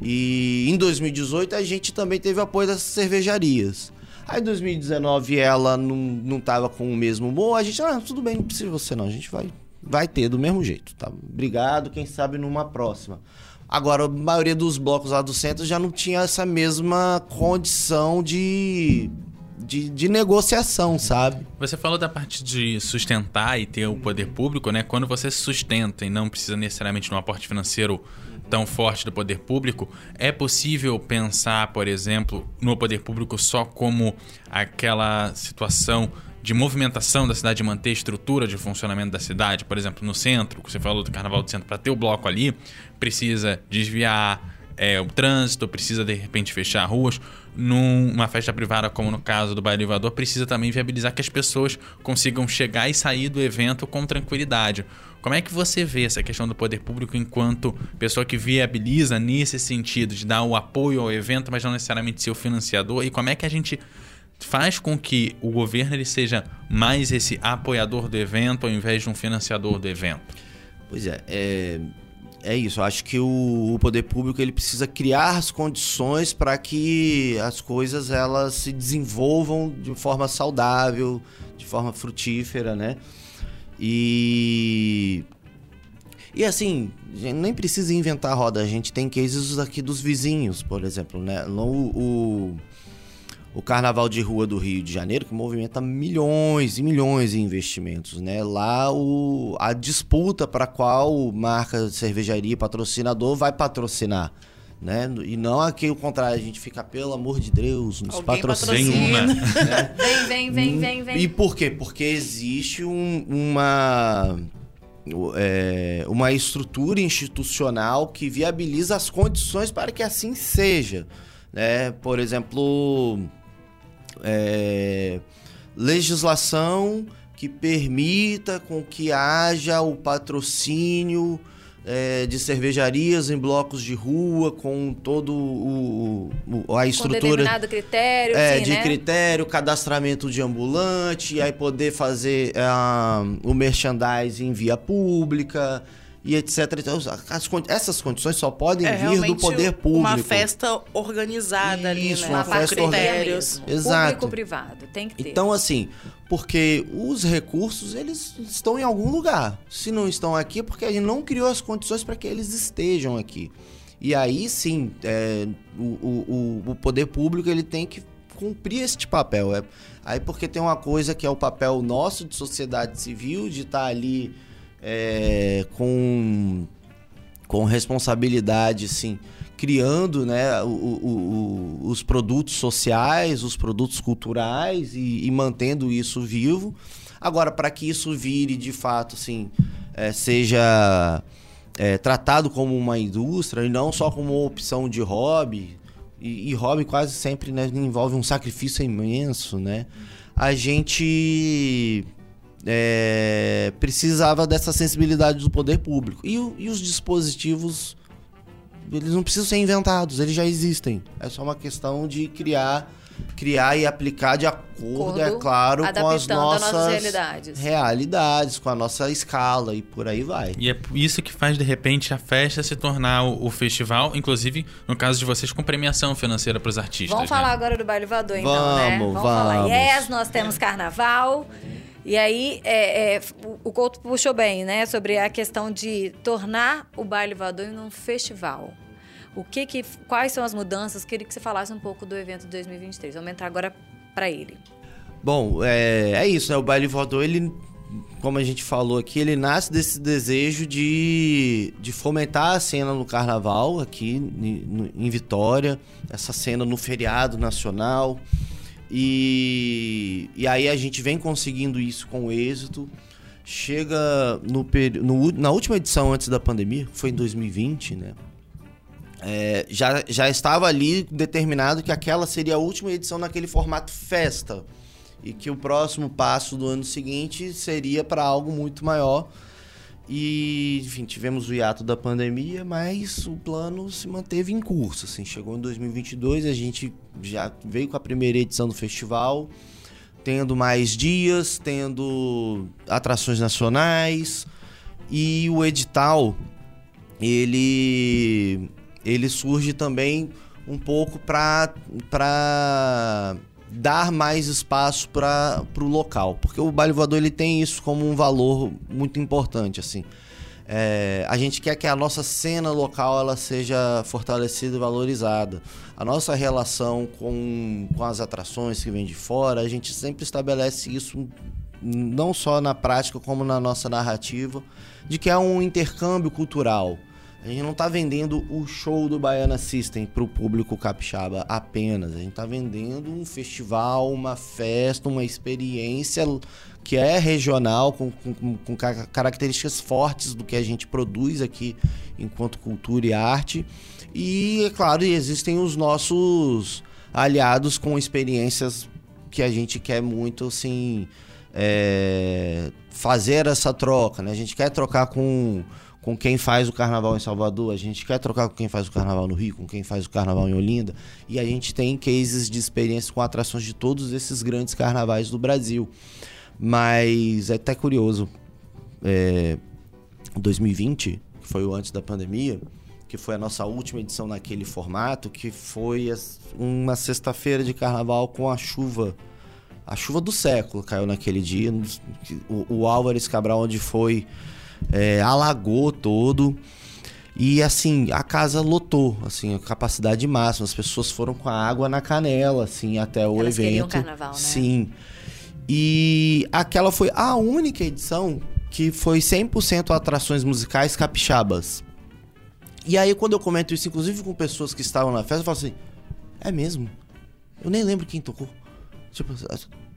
E em 2018 a gente também teve apoio das cervejarias. Aí em 2019 ela não, não tava com o mesmo humor, a gente, ah, tudo bem, não precisa você não, a gente vai, vai ter do mesmo jeito, tá? Obrigado, quem sabe numa próxima. Agora, a maioria dos blocos lá do centro já não tinha essa mesma condição de, de, de, negociação, sabe? Você falou da parte de sustentar e ter o poder público, né? Quando você sustenta e não precisa necessariamente de um aporte financeiro tão forte do poder público, é possível pensar, por exemplo, no poder público só como aquela situação de movimentação da cidade, de manter a estrutura de funcionamento da cidade? Por exemplo, no centro, você falou do Carnaval do Centro, para ter o bloco ali, precisa desviar, é, o trânsito, precisa de repente fechar ruas. Numa festa privada, como no caso do Baile Elevador, precisa também viabilizar que as pessoas consigam chegar e sair do evento com tranquilidade. Como é que você vê essa questão do poder público enquanto pessoa que viabiliza nesse sentido de dar o apoio ao evento, mas não necessariamente ser o financiador? E como é que a gente faz com que o governo ele seja mais esse apoiador do evento ao invés de um financiador do evento? Pois é, é, é isso. Acho que o, o, poder público ele precisa criar as condições para que as coisas elas se desenvolvam de forma saudável, de forma frutífera, né? E e assim, nem precisa inventar a roda. A gente tem cases aqui dos vizinhos, por exemplo, né? O, o, o Carnaval de Rua do Rio de Janeiro, que movimenta milhões e milhões de investimentos, né? Lá o, a disputa para qual marca de cervejaria patrocinador vai patrocinar. Né? E não aqui o contrário, a gente fica, pelo amor de Deus, nos patrocina. Né? *laughs* Vem, vem, vem, vem, vem. E por quê? Porque existe um, uma é, uma estrutura institucional que viabiliza as condições para que assim seja. Né? Por exemplo, é, legislação que permita com que haja o patrocínio é, de cervejarias em blocos de rua com todo o, o a estrutura com critério é, sim, de né? critério cadastramento de ambulante e aí poder fazer uh, o merchandising via pública e etc. Então, as, essas condições só podem é, vir do poder público. Uma festa organizada Isso, ali, né? uma festa critérios. Exato. Público-privado, tem que ter. Então, assim, porque os recursos, eles estão em algum lugar. Se não estão aqui, é porque a gente não criou as condições para que eles estejam aqui. E aí, sim, é, o, o, o poder público, ele tem que cumprir este papel. É, aí porque tem uma coisa que é o papel nosso de sociedade civil, de estar tá ali é, com, com responsabilidade, sim, criando né, o, o, o, os produtos sociais, os produtos culturais e, e mantendo isso vivo. Agora, para que isso vire de fato, assim, é, seja é, tratado como uma indústria e não só como uma opção de hobby, e, e hobby quase sempre né, envolve um sacrifício imenso, né? A gente é, precisava dessa sensibilidade do poder público. E, e, os dispositivos, eles não precisam ser inventados, eles já existem. É só uma questão de criar, criar e aplicar de acordo, é claro, com as nossas, nossas realidades. realidades, com a nossa escala e por aí vai. E é isso que faz, de repente, a festa se tornar o, o festival, inclusive, no caso de vocês, com premiação financeira para os artistas. Vamos né? falar agora do Baile Voador, então, vamos, né? Vamos, vamos falar. Yes, nós temos carnaval. E aí, é, é, o Couto puxou bem, né? Sobre a questão de tornar o baile voador em um festival. O que que, quais são as mudanças? Queria que você falasse um pouco do evento de 2023. Vamos entrar agora para ele. Bom, é, é isso, né? O baile voador, ele, como a gente falou aqui, ele nasce desse desejo de, de fomentar a cena no carnaval aqui em, em Vitória, essa cena no feriado nacional. E, e aí a gente vem conseguindo isso com êxito. Chega no, no, na última edição antes da pandemia, foi em 2020, né? É, já, já estava ali determinado que aquela seria a última edição naquele formato festa. E que o próximo passo do ano seguinte seria para algo muito maior. E, enfim, tivemos o hiato da pandemia, mas o plano se manteve em curso. Assim, chegou em 2022, a gente já veio com a primeira edição do festival, tendo mais dias, tendo atrações nacionais. E o edital, ele, ele surge também um pouco para dar mais espaço para o local, porque o baile voador ele tem isso como um valor muito importante assim. É, a gente quer que a nossa cena local ela seja fortalecida e valorizada. A nossa relação com, com as atrações que vêm de fora, a gente sempre estabelece isso não só na prática como na nossa narrativa, de que é um intercâmbio cultural. A gente não está vendendo o show do Baiana System para o público capixaba apenas. A gente está vendendo um festival, uma festa, uma experiência que é regional, com, com, com características fortes do que a gente produz aqui enquanto cultura e arte. E, é claro, existem os nossos aliados com experiências que a gente quer muito, assim, é, fazer essa troca, né? A gente quer trocar com, com quem faz o carnaval em Salvador, a gente quer trocar com quem faz o carnaval no Rio, com quem faz o carnaval em Olinda, e a gente tem cases de experiência com atrações de todos esses grandes carnavais do Brasil. Mas é até curioso, é, 2020, que foi o antes da pandemia, que foi a nossa última edição naquele formato, que foi uma sexta-feira de carnaval com a chuva. A chuva do século caiu naquele dia. O, o Álvares Cabral, onde foi, é, alagou todo. E assim, a casa lotou, assim, a capacidade máxima. As pessoas foram com a água na canela, assim, até o Elas evento. carnaval, né? Sim. E aquela foi a única edição que foi 100% atrações musicais capixabas. E aí, quando eu comento isso, inclusive com pessoas que estavam na festa, eu falo assim: é mesmo? Eu nem lembro quem tocou. Tipo,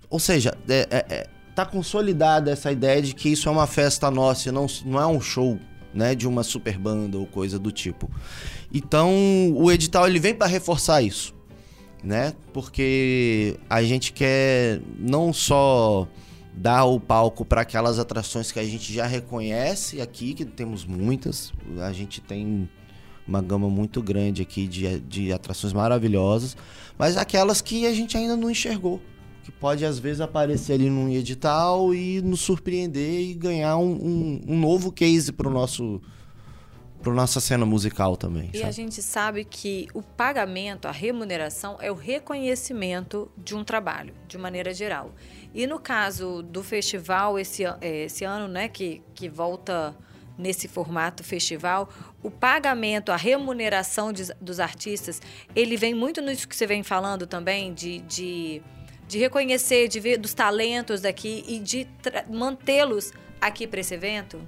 ou seja, é, é, é, tá consolidada essa ideia de que isso é uma festa nossa, não, não é um show, né, de uma super banda ou coisa do tipo. Então, o edital ele vem para reforçar isso, né? Porque a gente quer não só dar o palco para aquelas atrações que a gente já reconhece aqui, que temos muitas. A gente tem uma gama muito grande aqui de, de atrações maravilhosas, mas aquelas que a gente ainda não enxergou. Que pode às vezes aparecer ali num edital e nos surpreender e ganhar um, um, um novo case para o nosso para nossa cena musical também. E sabe? a gente sabe que o pagamento, a remuneração é o reconhecimento de um trabalho, de maneira geral. E no caso do festival esse, esse ano, né, que, que volta nesse formato festival, o pagamento, a remuneração de, dos artistas, ele vem muito nisso que você vem falando também, de, de, de reconhecer, de ver dos talentos daqui e de mantê-los aqui para esse evento?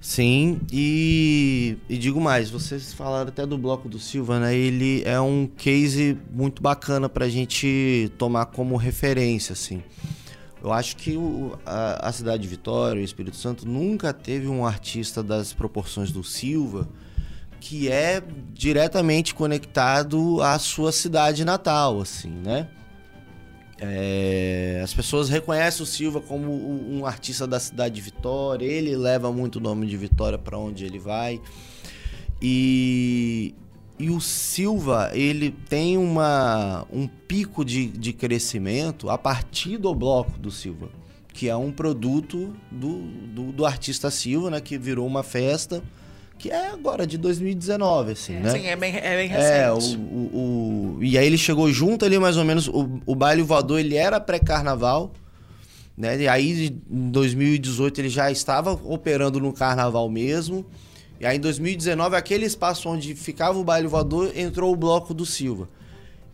Sim, e, e, digo mais, vocês falaram até do Bloco do Silva, né? Ele é um case muito bacana para a gente tomar como referência, assim. Eu acho que o, a, a, cidade de Vitória, o Espírito Santo, nunca teve um artista das proporções do Silva que é diretamente conectado à sua cidade natal, assim, né? É, as pessoas reconhecem o Silva como um artista da cidade de Vitória, ele leva muito o nome de Vitória para onde ele vai. E, e o Silva, ele tem uma, um pico de, de crescimento a partir do bloco do Silva, que é um produto do, do, do artista Silva, né? Que virou uma festa, que é agora de 2019, assim, é, né? Sim, é bem, é bem recente. É, o, o, o, e aí ele chegou junto ali, mais ou menos, o, o baile voador, ele era pré-carnaval, né? E aí, em 2018, ele já estava operando no carnaval mesmo. E aí em 2019, aquele espaço onde ficava o baile voador, entrou o bloco do Silva.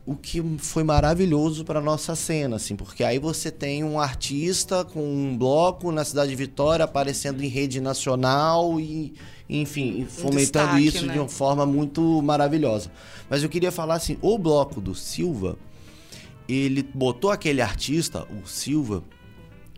O que foi maravilhoso para nossa cena, assim, porque aí você tem um artista com um bloco na cidade de Vitória aparecendo em rede nacional e, enfim, fomentando destaque, isso né? de uma forma muito maravilhosa. Mas eu queria falar assim, o bloco do Silva, ele botou aquele artista, o Silva,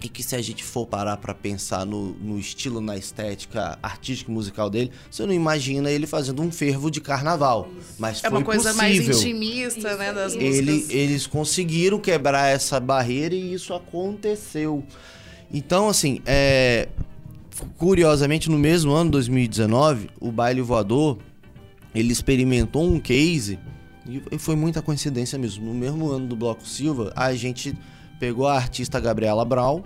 e que se a gente for parar para pensar no, no, estilo, na estética artística e musical dele, você não imagina ele fazendo um fervo de carnaval. Isso. Mas é uma coisa possível. mais intimista, isso. né, das ele, músicas. Eles conseguiram quebrar essa barreira e isso aconteceu. Então, assim, é, curiosamente, no mesmo ano, 2019, o Baile Voador, ele experimentou um case, e foi muita coincidência mesmo, no mesmo ano do Bloco Silva, a gente pegou a artista Gabriela Brau,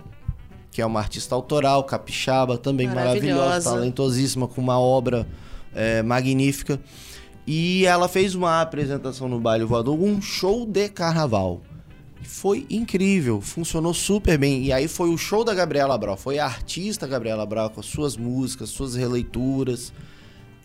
que é uma artista autoral, capixaba, também maravilhosa, maravilhosa talentosíssima, com uma obra é, magnífica. E ela fez uma apresentação no Baile Voador, um show de carnaval. Foi incrível, funcionou super bem. E aí foi o show da Gabriela Brau, foi a artista Gabriela Brau com as suas músicas, suas releituras.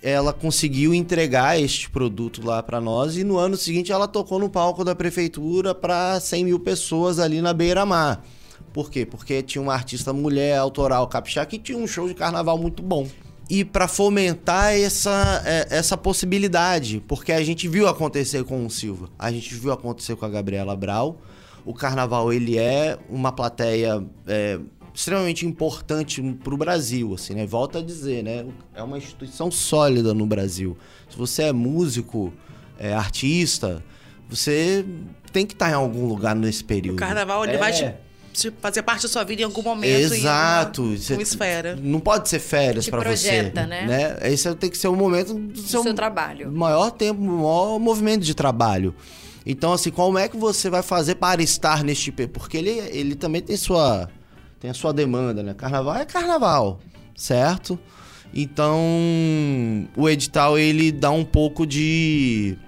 Ela conseguiu entregar este produto lá para nós e no ano seguinte ela tocou no palco da prefeitura para 100 mil pessoas ali na beira-mar. Por quê? Porque tinha uma artista mulher autoral capixá que tinha um show de carnaval muito bom e para fomentar essa, é, essa possibilidade, porque a gente viu acontecer com o Silva, a gente viu acontecer com a Gabriela Brau. O carnaval ele é uma plateia é, extremamente importante para o Brasil, assim, né? Volto a dizer, né? É uma instituição sólida no Brasil. Se você é músico, é artista, você tem que estar em algum lugar nesse período. O carnaval ele É. vai te, te fazer parte da sua vida em algum momento. Exato. Em Você- uma esfera. Não pode ser férias para você. projeta, né? Esse tem que ser o momento do Do seu, seu trabalho. maior tempo, maior movimento de trabalho. Então, assim, como é que você vai fazer para estar neste pe- Porque ele, ele também tem sua, tem a sua demanda, né? Carnaval é carnaval, certo? Então, o edital ele dá um pouco de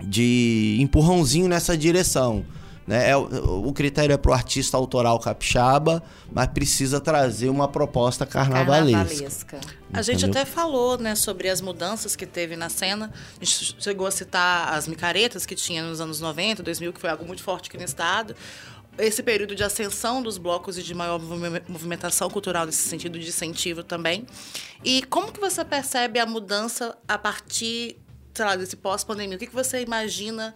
de empurrãozinho nessa direção. Né? É, o, o critério é pro artista autoral capixaba, mas precisa trazer uma proposta carnavalesca. Carnavalesca. A gente até falou, né, sobre as mudanças que teve na cena. A gente chegou a citar as micaretas que tinha nos anos 90, 2000, que foi algo muito forte aqui no estado. Esse período de ascensão dos blocos e de maior movi- movimentação cultural nesse sentido de incentivo também. E como que você percebe a mudança a partir, sei lá, desse pós-pandemia? O que, que você imagina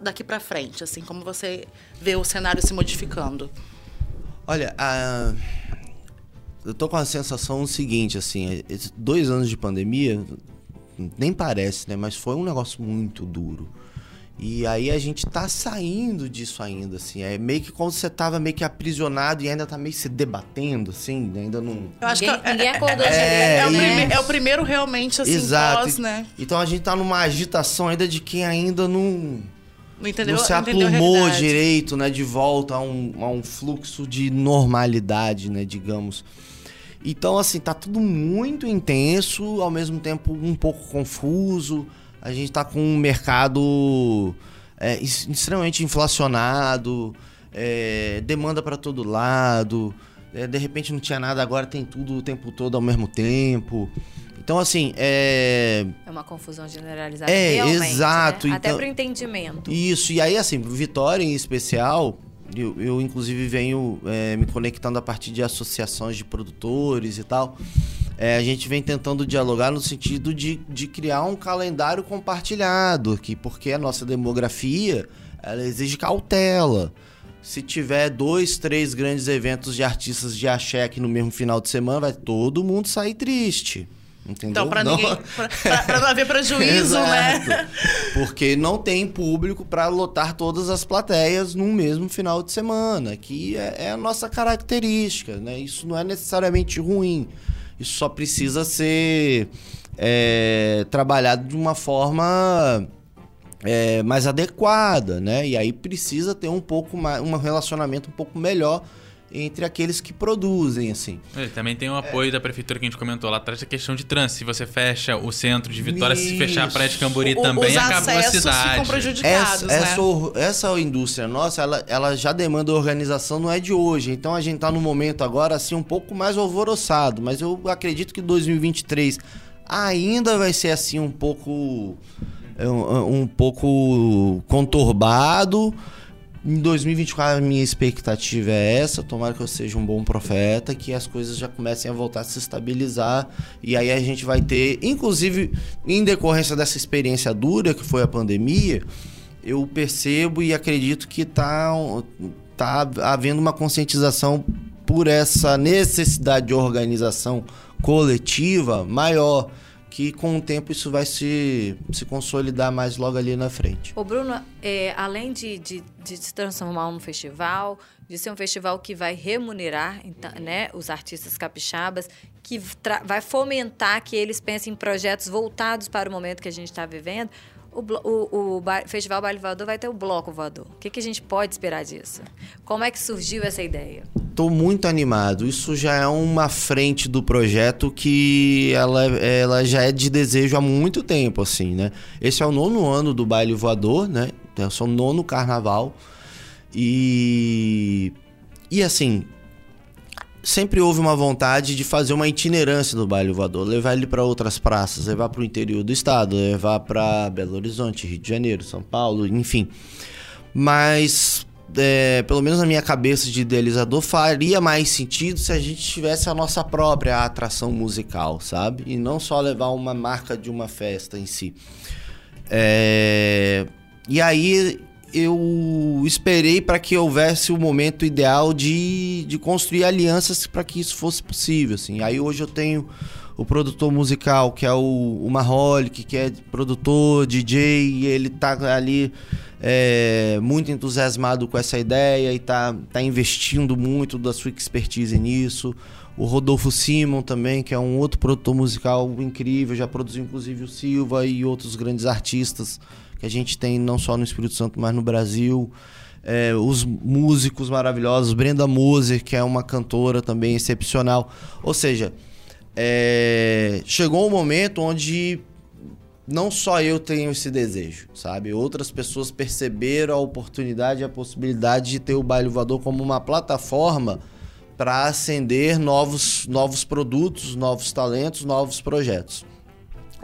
daqui para frente? Assim, como você vê o cenário se modificando? Olha, a- eu tô com a sensação seguinte, assim, esses dois anos de pandemia, nem parece, né? Mas foi um negócio muito duro. E aí a gente tá saindo disso ainda, assim. É meio que como você tava meio que aprisionado e ainda tá meio se debatendo, assim, ainda não. Eu acho ninguém, que é- ninguém acordou é, direito, é o né? prime- é o primeiro realmente, assim, Exato. pós, né? Então a gente tá numa agitação ainda de quem ainda não. Não entendeu, não se entendeu a aplumou direito, né? De volta a um, a um fluxo de normalidade, né? Digamos. Então, assim, tá tudo muito intenso, ao mesmo tempo um pouco confuso. A gente tá com um mercado é, ex- extremamente inflacionado, é, demanda para todo lado. é, de repente não tinha nada, agora tem tudo o tempo todo ao mesmo tempo. Então, assim, é. É uma confusão generalizada. É, realmente, exato, Né? Até então- pro entendimento. Isso, e aí assim, Vitória em especial, eu, eu, inclusive venho é, me conectando a partir de associações de produtores e tal. É, a gente vem tentando dialogar no sentido de, de criar um calendário compartilhado aqui, porque a nossa demografia ela exige cautela. Se tiver dois, três grandes eventos de artistas de axé aqui no mesmo final de semana, vai todo mundo sair triste. Entendeu? Então, pra, Não- ninguém, pra não haver prejuízo, né? *laughs* Porque não tem público para lotar todas as plateias num mesmo final de semana, que é, é a nossa característica, né? Isso não é necessariamente ruim. Isso só precisa ser é, trabalhado de uma forma é, mais adequada, né? E aí precisa ter um pouco mais, um relacionamento um pouco melhor entre aqueles que produzem, assim. É, Também tem o apoio da prefeitura que a gente comentou lá atrás da questão de trânsito. Se você fecha o centro de Vitória, se fechar a praia de Cambori O- também, acaba a cidade. ficam prejudicados, Essa, né? essa, indústria nossa, ela, ela já demanda organização, não é de hoje. Então a gente tá num momento agora, assim, um pouco mais alvoroçado. Mas eu acredito que 2023 ainda vai ser, assim, um pouco... é, Um, um pouco conturbado. Em 2024 a minha expectativa é essa, tomara que eu seja um bom profeta, que as coisas já comecem a voltar a se estabilizar. E aí a gente vai ter, inclusive em decorrência dessa experiência dura que foi a pandemia, eu percebo e acredito que tá, tá havendo uma conscientização por essa necessidade de organização coletiva maior, que com o tempo isso vai se, se consolidar mais logo ali na frente. Ô, Bruno, é, além de, de, de se transformar num festival, de ser um festival que vai remunerar então, né, os artistas capixabas, que vai fomentar que eles pensem em projetos voltados para o momento que a gente está vivendo, o, o, o Festival Baile Voador vai ter o Bloco Voador. O que, que a gente pode esperar disso? Como é que surgiu essa ideia? Tô muito animado. Isso já é uma frente do projeto que ela, ela já é de desejo há muito tempo, assim, né? Esse é o nono ano do baile voador, né? É o nono carnaval. E. E assim. Sempre houve uma vontade de fazer uma itinerância do baile voador, levar ele para outras praças, levar para o interior do estado, levar para Belo Horizonte, Rio de Janeiro, São Paulo, enfim. Mas é, pelo menos na minha cabeça de idealizador, faria mais sentido se a gente tivesse a nossa própria atração musical, sabe? E não só levar uma marca de uma festa em si. É, E aí eu esperei para que houvesse o momento ideal de, de construir alianças para que isso fosse possível. Assim. Aí hoje eu tenho o produtor musical, que é o, o Maholic, que é produtor, DJ, e ele tá ali é, muito entusiasmado com essa ideia e tá, tá investindo muito da sua expertise nisso. O Rodolfo Simon também, que é um outro produtor musical incrível, já produziu inclusive o Silva e outros grandes artistas que a gente tem não só no Espírito Santo, mas no Brasil. É, os músicos maravilhosos, Brenda Moser, que é uma cantora também excepcional. Ou seja, é, chegou um momento onde não só eu tenho esse desejo, sabe? Outras pessoas perceberam a oportunidade e a possibilidade de ter o Baile Voador como uma plataforma para acender novos, novos produtos, novos talentos, novos projetos.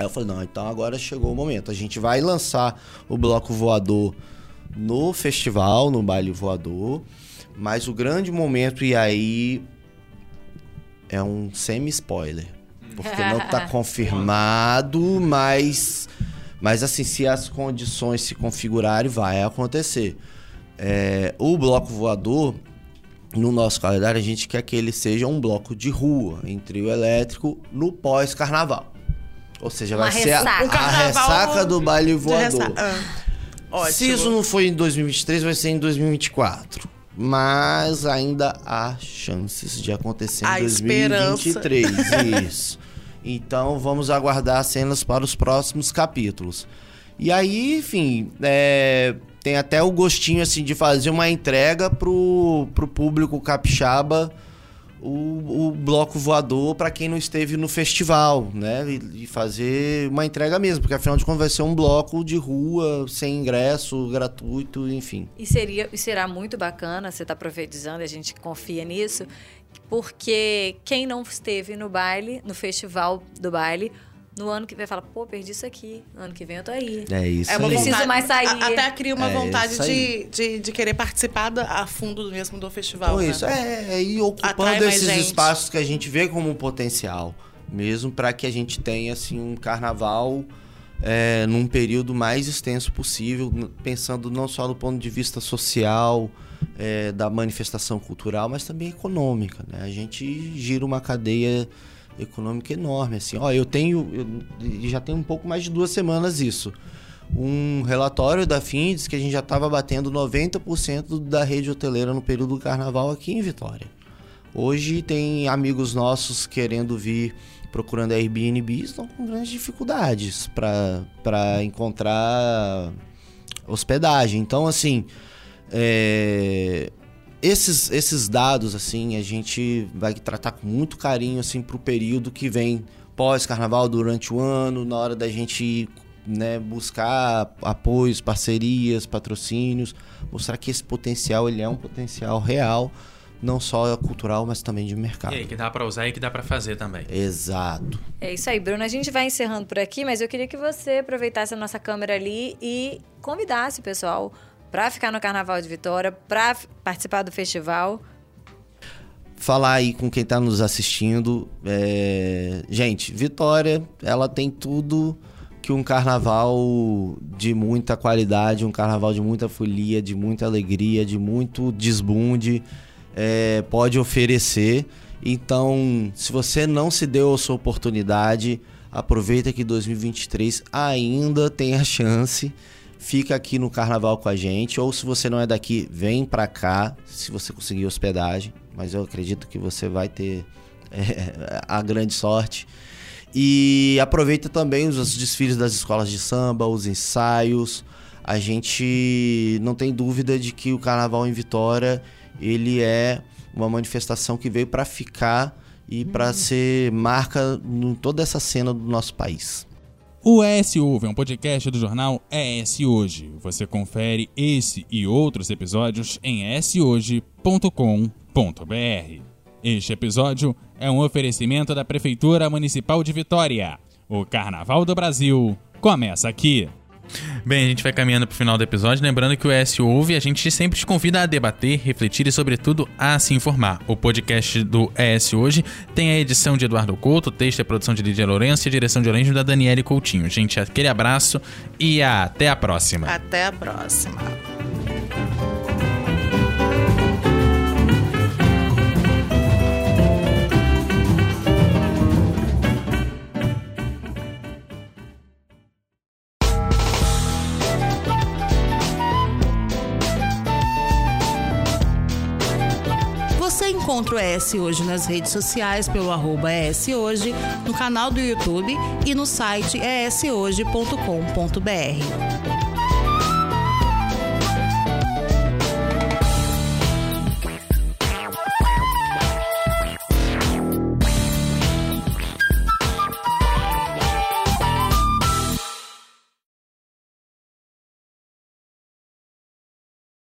Aí eu falei, não, então agora chegou o momento. A gente vai lançar o Bloco Voador no festival, no Baile Voador, mas o grande momento, e aí é um semi-spoiler. Porque não está *laughs* confirmado, mas. Mas assim, se as condições se configurarem, vai acontecer. É, o bloco voador, no nosso calendário, a gente quer que ele seja um bloco de rua, em trio elétrico, no pós-carnaval. Ou seja, Uma vai ser a, ressaca. Um a carnaval ressaca do baile voador. Ah, ótimo. Se isso não foi em 2023, vai ser em 2024. Mas ainda há chances de acontecer em A *laughs* 2023. Isso. Então vamos aguardar cenas para os próximos capítulos. E aí, enfim, é, tem até o gostinho assim de fazer uma entrega pro, pro público capixaba o, o bloco voador para quem não esteve no festival, né? E, e fazer uma entrega mesmo, porque afinal de contas vai ser um bloco de rua, sem ingresso, gratuito, enfim. E, seria, e será muito bacana, você está profetizando, a gente confia nisso, porque quem não esteve no baile, no festival do baile, no ano que vem fala, pô, perdi isso aqui, no ano que vem eu tô aí. É isso É uma aí. Preciso mais sair. a- Até cria uma É vontade de, de, de querer participar a fundo mesmo do festival. Então né? isso, é, é ir ocupando esses gente. espaços que a gente vê como um potencial, mesmo para que a gente tenha assim um carnaval é, num período mais extenso possível, pensando não só do ponto de vista social, é, da manifestação cultural, mas também econômica. Né? A gente gira uma cadeia econômica enorme. Assim, ó, eu tenho, eu já tem um pouco mais de duas semanas isso. Um relatório da FIM diz que a gente já estava batendo 90% da rede hoteleira no período do carnaval aqui em Vitória. Hoje tem amigos nossos querendo vir procurando Airbnb, estão com grandes dificuldades para encontrar hospedagem. Então, assim, é, esses, esses dados, assim, a gente vai tratar com muito carinho, assim, pro período que vem pós-carnaval, durante o ano, na hora da gente né, buscar apoios, parcerias, patrocínios, mostrar que esse potencial, ele é um potencial real, não só cultural, mas também de mercado. E aí, que dá pra usar e que dá pra fazer também. Exato. É isso aí, Bruno. A gente vai encerrando por aqui, mas eu queria que você aproveitasse a nossa câmera ali e convidasse o pessoal para ficar no Carnaval de Vitória, para participar do festival. falar aí com quem tá nos assistindo. é, Gente, Vitória, ela tem tudo que um carnaval de muita qualidade, um carnaval de muita folia, de muita alegria, de muito desbunde é, pode oferecer. Então, se você não se deu a sua oportunidade, aproveita que 2023 ainda tem a chance. Fica aqui no carnaval com a gente, ou se você não é daqui, vem pra cá, se você conseguir hospedagem. Mas eu acredito que você vai ter *laughs* é, a grande sorte. E aproveita também os, os desfiles das escolas de samba, os ensaios. A gente não tem dúvida de que o carnaval em Vitória ele é uma manifestação que veio para ficar e para ser marca em toda essa cena do nosso país. O ES Ouve é um podcast do jornal ES Hoje. Você confere esse e outros episódios em eshoje.com.br. Este episódio é um oferecimento da Prefeitura Municipal de Vitória. O Carnaval do Brasil começa aqui. Bem, a gente vai caminhando pro final do episódio, lembrando que o ES Ouve, a gente sempre te convida a debater, refletir e, sobretudo, a se informar. O podcast do ES Hoje tem a edição de Eduardo Couto, o texto e a produção de Lídia Lourenço e a direção de origem da Daniele Coutinho. Gente, aquele abraço e até a próxima. Até a próxima. Encontra o Hoje nas redes sociais pelo arroba Hoje, no canal do YouTube e no site eshoje.com.br.